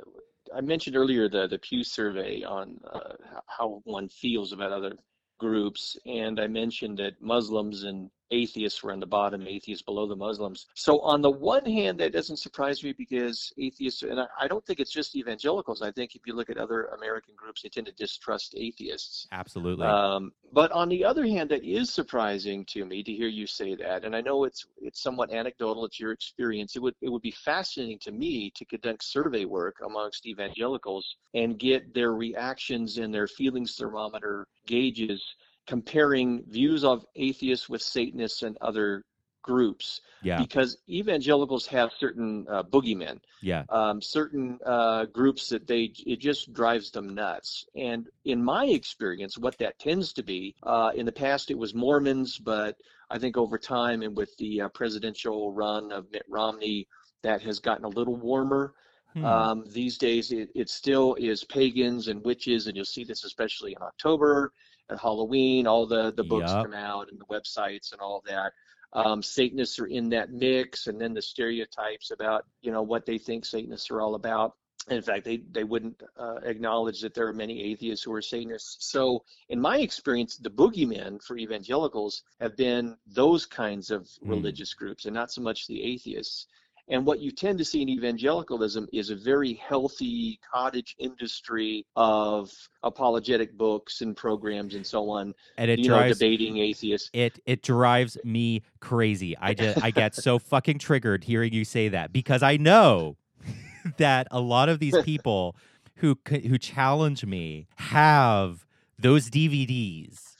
I mentioned earlier the the Pew survey on uh, how one feels about other groups, and I mentioned that Muslims and atheists were on the bottom, atheists below the Muslims. So on the one hand, that doesn't surprise me because atheists, and I, I don't think it's just evangelicals. I think if you look at other American groups, they tend to distrust atheists. Absolutely. Um, but on the other hand, that is surprising to me to hear you say that. And I know it's it's somewhat anecdotal. It's your experience. It would it would be fascinating to me to conduct survey work amongst evangelicals and get their reactions and their feelings thermometer gauges comparing views of atheists with Satanists and other groups. Yeah. Because evangelicals have certain uh, boogeymen. Yeah. Um, certain uh, groups that they it just drives them nuts. And in my experience, what that tends to be, uh, in the past it was Mormons, but I think over time and with the uh, presidential run of Mitt Romney, that has gotten a little warmer. Hmm. Um, these days, it, it still is pagans and witches, and you'll see this especially in October at Halloween, all the the books yep. come out and the websites and all that. Um, Satanists are in that mix, and then the stereotypes about you know what they think Satanists are all about. In fact, they they wouldn't uh, acknowledge that there are many atheists who are Satanists. So, in my experience, the boogeymen for evangelicals have been those kinds of mm. religious groups, and not so much the atheists. And what you tend to see in evangelicalism is a very healthy cottage industry of apologetic books and programs and so on. And it you know, drives debating atheists. it it drives me crazy. I just I get so fucking triggered hearing you say that because I know that a lot of these people who who challenge me have those DVDs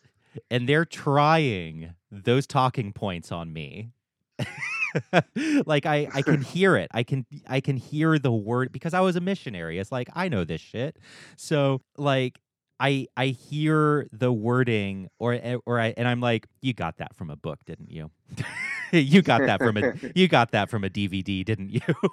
and they're trying those talking points on me. like I I can hear it. I can I can hear the word because I was a missionary. It's like I know this shit. So like I I hear the wording or eh, or I and I'm like you got that from a book, didn't you? you got that from a you got that from a DVD, didn't you?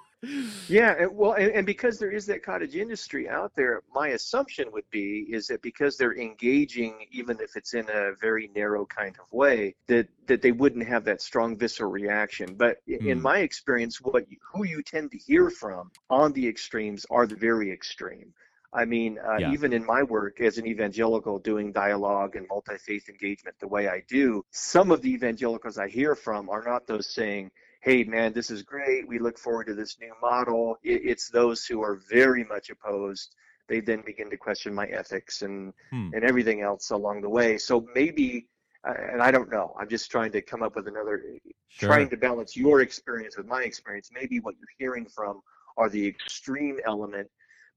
Yeah, well, and, and because there is that cottage industry out there, my assumption would be is that because they're engaging, even if it's in a very narrow kind of way, that that they wouldn't have that strong visceral reaction. But i- in Hmm. my experience, what you, who you tend to hear from on the extremes are the very extreme. I mean, uh, Yeah. even in my work as an evangelical doing dialogue and multi faith engagement the way I do, some of the evangelicals I hear from are not those saying, hey, man, this is great. We look forward to this new model. It, it's those who are very much opposed. They then begin to question my ethics and, Hmm. and everything else along the way. So maybe, uh, and I don't know, I'm just trying to come up with another, trying to balance your experience with my experience. Maybe what you're hearing from are the extreme element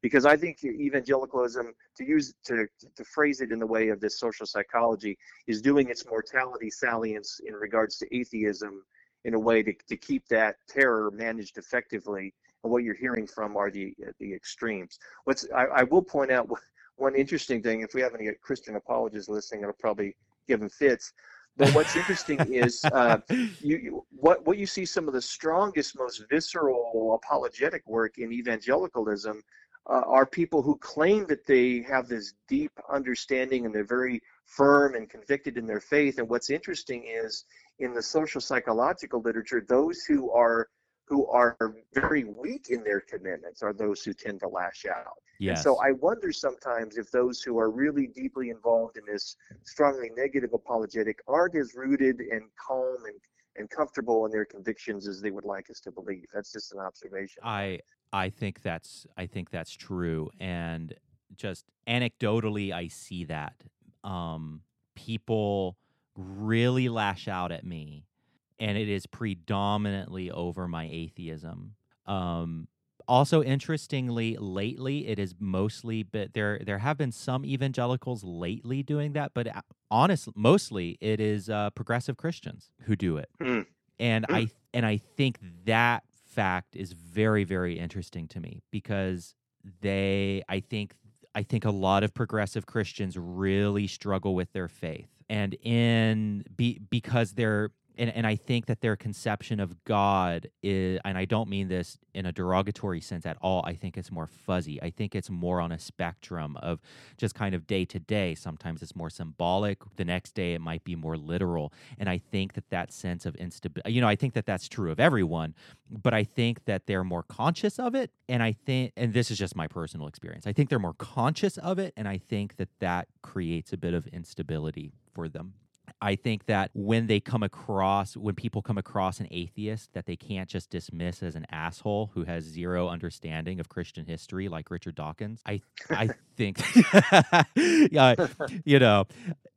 because I think evangelicalism, to use to to phrase it in the way of this social psychology, is doing its mortality salience in regards to atheism in a way to, to keep that terror managed effectively. And what you're hearing from are the the extremes. What's I, I will point out one interesting thing. If we have any Christian apologists listening, it'll probably give them fits. But what's interesting is uh, you, you what what you see some of the strongest, most visceral apologetic work in evangelicalism uh, are people who claim that they have this deep understanding and they're very firm and convicted in their faith. And what's interesting is in the social psychological literature, those who are who are very weak in their commitments are those who tend to lash out. yes. And so I wonder sometimes if those who are really deeply involved in this strongly negative apologetic aren't as rooted and calm and, and comfortable in their convictions as they would like us to believe. That's just an observation. I I think that's I think that's true, and just anecdotally, I see that um, people really lash out at me, and it is predominantly over my atheism. Um, also, interestingly, lately it is mostly, but there there have been some evangelicals lately doing that, but honestly, mostly it is uh, progressive Christians who do it, Mm. and I and I think that fact is very very interesting to me because they I think I think a lot of progressive Christians really struggle with their faith. And in be because they're and, and I think that their conception of God is, and I don't mean this in a derogatory sense at all. I think it's more fuzzy. I think it's more on a spectrum of just kind of day to day. Sometimes it's more symbolic. The next day it might be more literal. And I think that that sense of instability, you know, I think that that's true of everyone, but I think that they're more conscious of it. And I think, and this is just my personal experience, I think they're more conscious of it. And I think that that creates a bit of instability for them. I think that when they come across, when people come across an atheist that they can't just dismiss as an asshole who has zero understanding of Christian history, like Richard Dawkins, I I think, yeah, you know,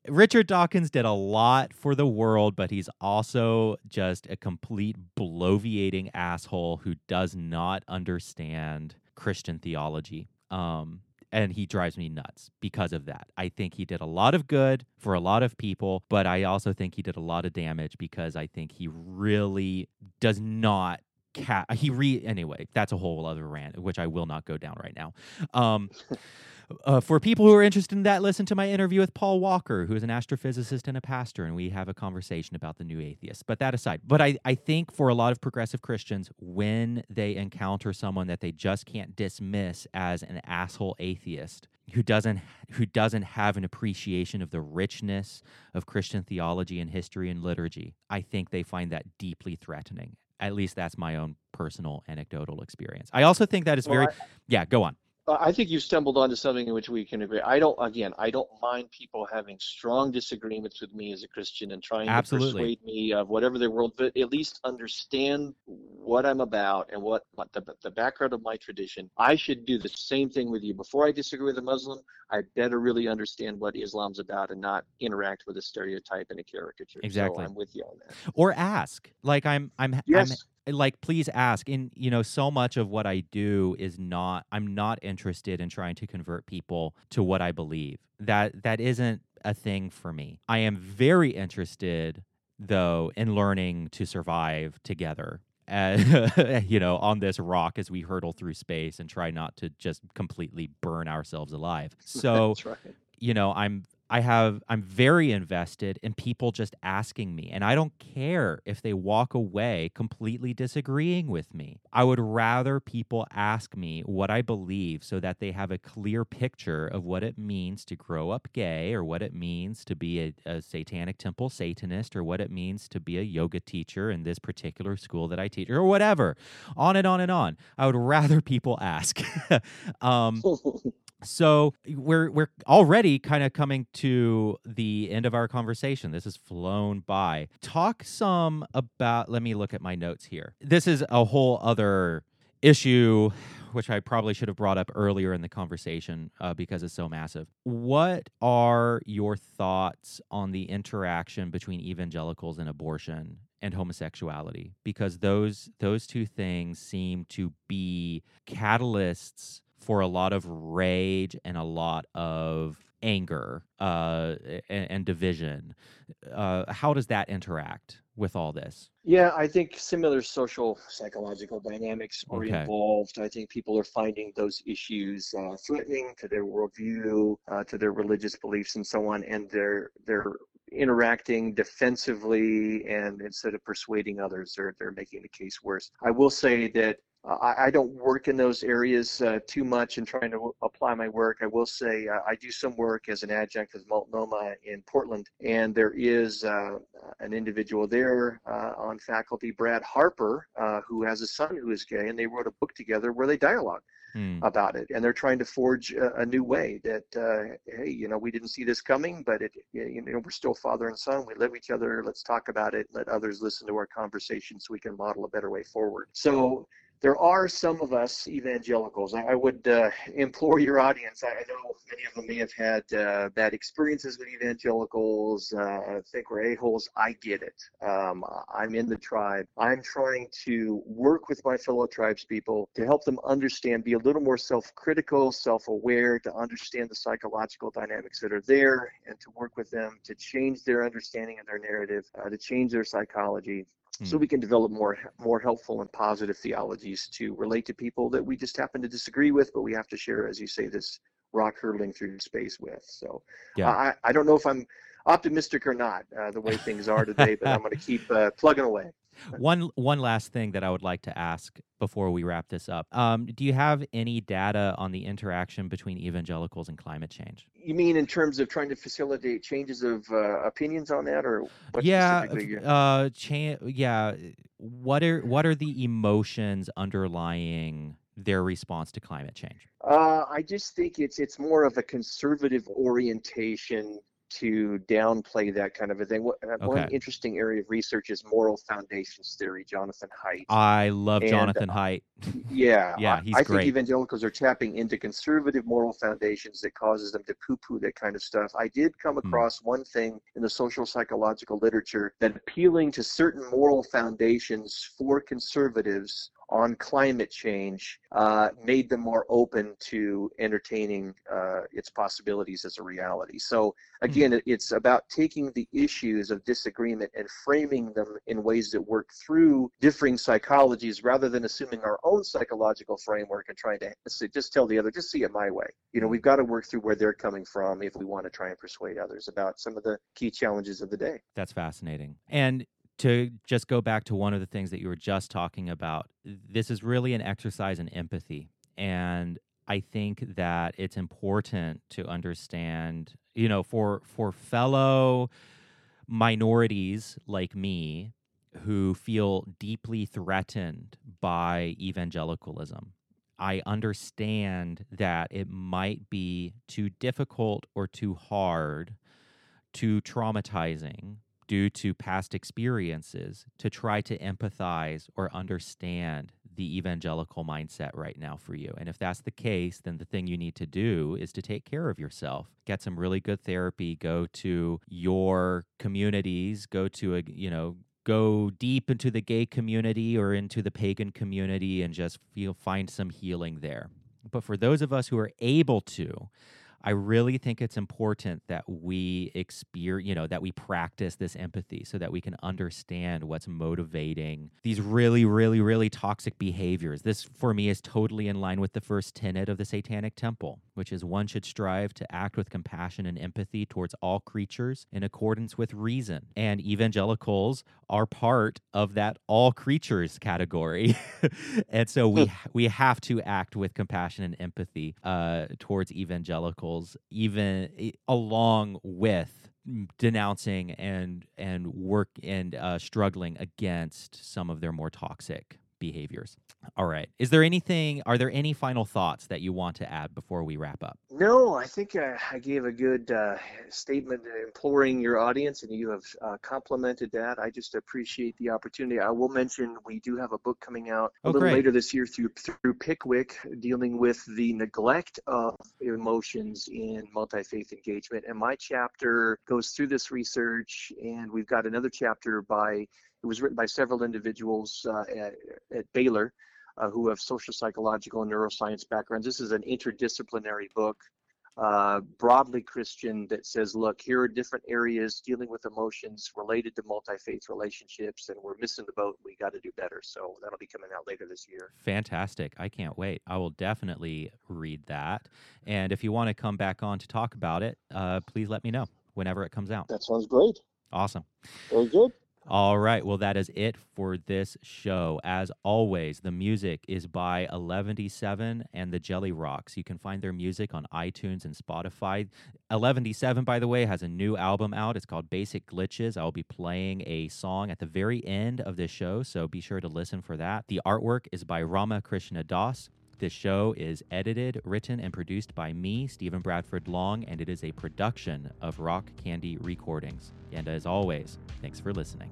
Richard Dawkins did a lot for the world, but he's also just a complete bloviating asshole who does not understand Christian theology. Um, and he drives me nuts because of that. I think he did a lot of good for a lot of people, but I also think he did a lot of damage because I think he really does not ca- he re anyway, that's a whole other rant which I will not go down right now. Um uh, for people who are interested in that, listen to my interview with Paul Wallace, who is an astrophysicist and a pastor, and we have a conversation about the new atheist. But that aside, but I, I think for a lot of progressive Christians, when they encounter someone that they just can't dismiss as an asshole atheist, who doesn't who doesn't have an appreciation of the richness of Christian theology and history and liturgy, I think they find that deeply threatening. At least that's my own personal anecdotal experience. I also think that is very Well, yeah, go on. I think you've stumbled onto something in which we can agree. I don't, again, I don't mind people having strong disagreements with me as a Christian and trying Absolutely. to persuade me of whatever their world, but at least understand what I'm about and what, what the, the background of my tradition, I should do the same thing with you. Before I disagree with a Muslim, I better really understand what Islam's about and not interact with a stereotype and a caricature. Exactly. So I'm with you on that. or ask like i'm i'm Yes. i'm like please ask and you know so much of what i do is not i'm not interested in trying to convert people to what i believe. That that isn't a thing for me. I am very interested though in learning to survive together uh, you know on this rock as we hurtle through space and try not to just completely burn ourselves alive. So right. you know i'm i have i'm very invested in people just asking me and i don't care if they walk away completely disagreeing with me. I would rather people ask me what i believe so that they have a clear picture of what it means to grow up gay or what it means to be a, a satanic temple satanist or what it means to be a yoga teacher in this particular school that i teach or whatever. On and on and on. I would rather people ask. Um so we're we're already kind of coming to the end of our conversation. This has flown by. Talk some about let me look at my notes here. This is a whole other issue which I probably should have brought up earlier in the conversation uh, because it's so massive. What are your thoughts on the interaction between evangelicals and abortion and homosexuality? Because those those two things seem to be catalysts for a lot of rage and a lot of anger uh, and, and division. Uh, how does that interact with all this? Yeah, I think similar social psychological dynamics are Okay. involved. I think people are finding those issues uh, threatening to their worldview, uh, to their religious beliefs, and so on, and they're they're interacting defensively, and instead of persuading others, they're they're making the case worse. I will say that. I, I don't work in those areas uh, too much in trying to apply my work. I will say uh, I do some work as an adjunct with Multnomah in Portland, and there is uh, an individual there uh, on faculty, Brad Harper, uh, who has a son who is gay, and they wrote a book together where they dialogue Hmm. about it, and they're trying to forge a, a new way. That uh, hey, you know, we didn't see this coming, but it, you know, we're still father and son. We love each other. Let's talk about it. Let others listen to our conversation so we can model a better way forward. So there are some of us evangelicals. I, I would uh, implore your audience. I, I know many of them may have had uh, bad experiences with evangelicals, uh, think we're a-holes. I get it. Um, I'm in the tribe. I'm trying to work with my fellow tribespeople to help them understand, be a little more self-critical, self-aware, to understand the psychological dynamics that are there, and to work with them to change their understanding of their narrative, uh, to change their psychology, so Hmm. we can develop more more helpful and positive theologies to relate to people that we just happen to disagree with, but we have to share, as you say, this rock hurtling through space with. So Yeah. I, I don't know if I'm optimistic or not uh, the way things are today, but I'm going to keep uh, plugging away. One one last thing that I would like to ask before we wrap this up. Um, do you have any data on the interaction between evangelicals and climate change? You mean in terms of trying to facilitate changes of uh, opinions on that, or what yeah, uh, cha- yeah. What are what are the emotions underlying their response to climate change? Uh, I just think it's it's more of a conservative orientation to downplay that kind of a thing. What, uh, One Okay. interesting area of research is moral foundations theory, Jonathan Haidt. I love And, Jonathan Haidt. yeah, yeah, I- he's I great. think evangelicals are tapping into conservative moral foundations that causes them to poo-poo that kind of stuff. I did come Hmm. across one thing in the social psychological literature that appealing to certain moral foundations for conservatives on climate change uh, made them more open to entertaining uh, its possibilities as a reality. So again, it- it's about taking the issues of disagreement and framing them in ways that work through differing psychologies rather than assuming our own psychological framework and trying to just tell the other, just see it my way. You know, we've got to work through where they're coming from if we want to try and persuade others about some of the key challenges of the day. That's fascinating. And to just go back to one of the things that you were just talking about, this is really an exercise in empathy. And I think that it's important to understand, you know, for for fellow minorities like me who feel deeply threatened by evangelicalism. I understand that it might be too difficult or too hard, too traumatizing due to past experiences to try to empathize or understand the evangelical mindset right now for you. And if that's the case, then the thing you need to do is to take care of yourself. Get some really good therapy, go to your communities, go to a, you know, go deep into the gay community or into the pagan community and just feel find some healing there. But for those of us who are able to, I really think it's important that we experience, you know, that we practice this empathy so that we can understand what's motivating these really, really, really toxic behaviors. This, for me, is totally in line with the first tenet of the Satanic Temple, which is one should strive to act with compassion and empathy towards all creatures in accordance with reason. And evangelicals are part of that all creatures category. and so we we have to act with compassion and empathy uh, towards evangelicals even along with denouncing and and work and uh, struggling against some of their more toxic behaviors. All right. Is there anything, are there any final thoughts that you want to add before we wrap up? No, I think I, I gave a good uh, statement imploring your audience, and you have uh, complimented that. I just appreciate the opportunity. I will mention we do have a book coming out a Oh, little great. later this year through, through Pickwick dealing with the neglect of emotions in multi faith engagement. And my chapter goes through this research, and we've got another chapter by it was written by several individuals uh, at, at Baylor uh, who have social, psychological, and neuroscience backgrounds. This is an interdisciplinary book, uh, broadly Christian, that says, look, here are different areas dealing with emotions related to multi faith relationships, and we're missing the boat. We got to do better. So that'll be coming out later this year. Fantastic. I can't wait. I will definitely read that. And if you want to come back on to talk about it, uh, please let me know whenever it comes out. That sounds great. Awesome. Very good. All right. Well, that is it for this show. As always, the music is by 11D7 and the Jelly Rocks. You can find their music on iTunes and Spotify. 11D7, by the way, has a new album out. It's called Basic Glitches. I'll be playing a song at the very end of this show, so be sure to listen for that. The artwork is by Rama Krishna Das. This show is edited, written, and produced by me, Stephen Bradford Long, and it is a production of Rock Candy Recordings. And as always, thanks for listening.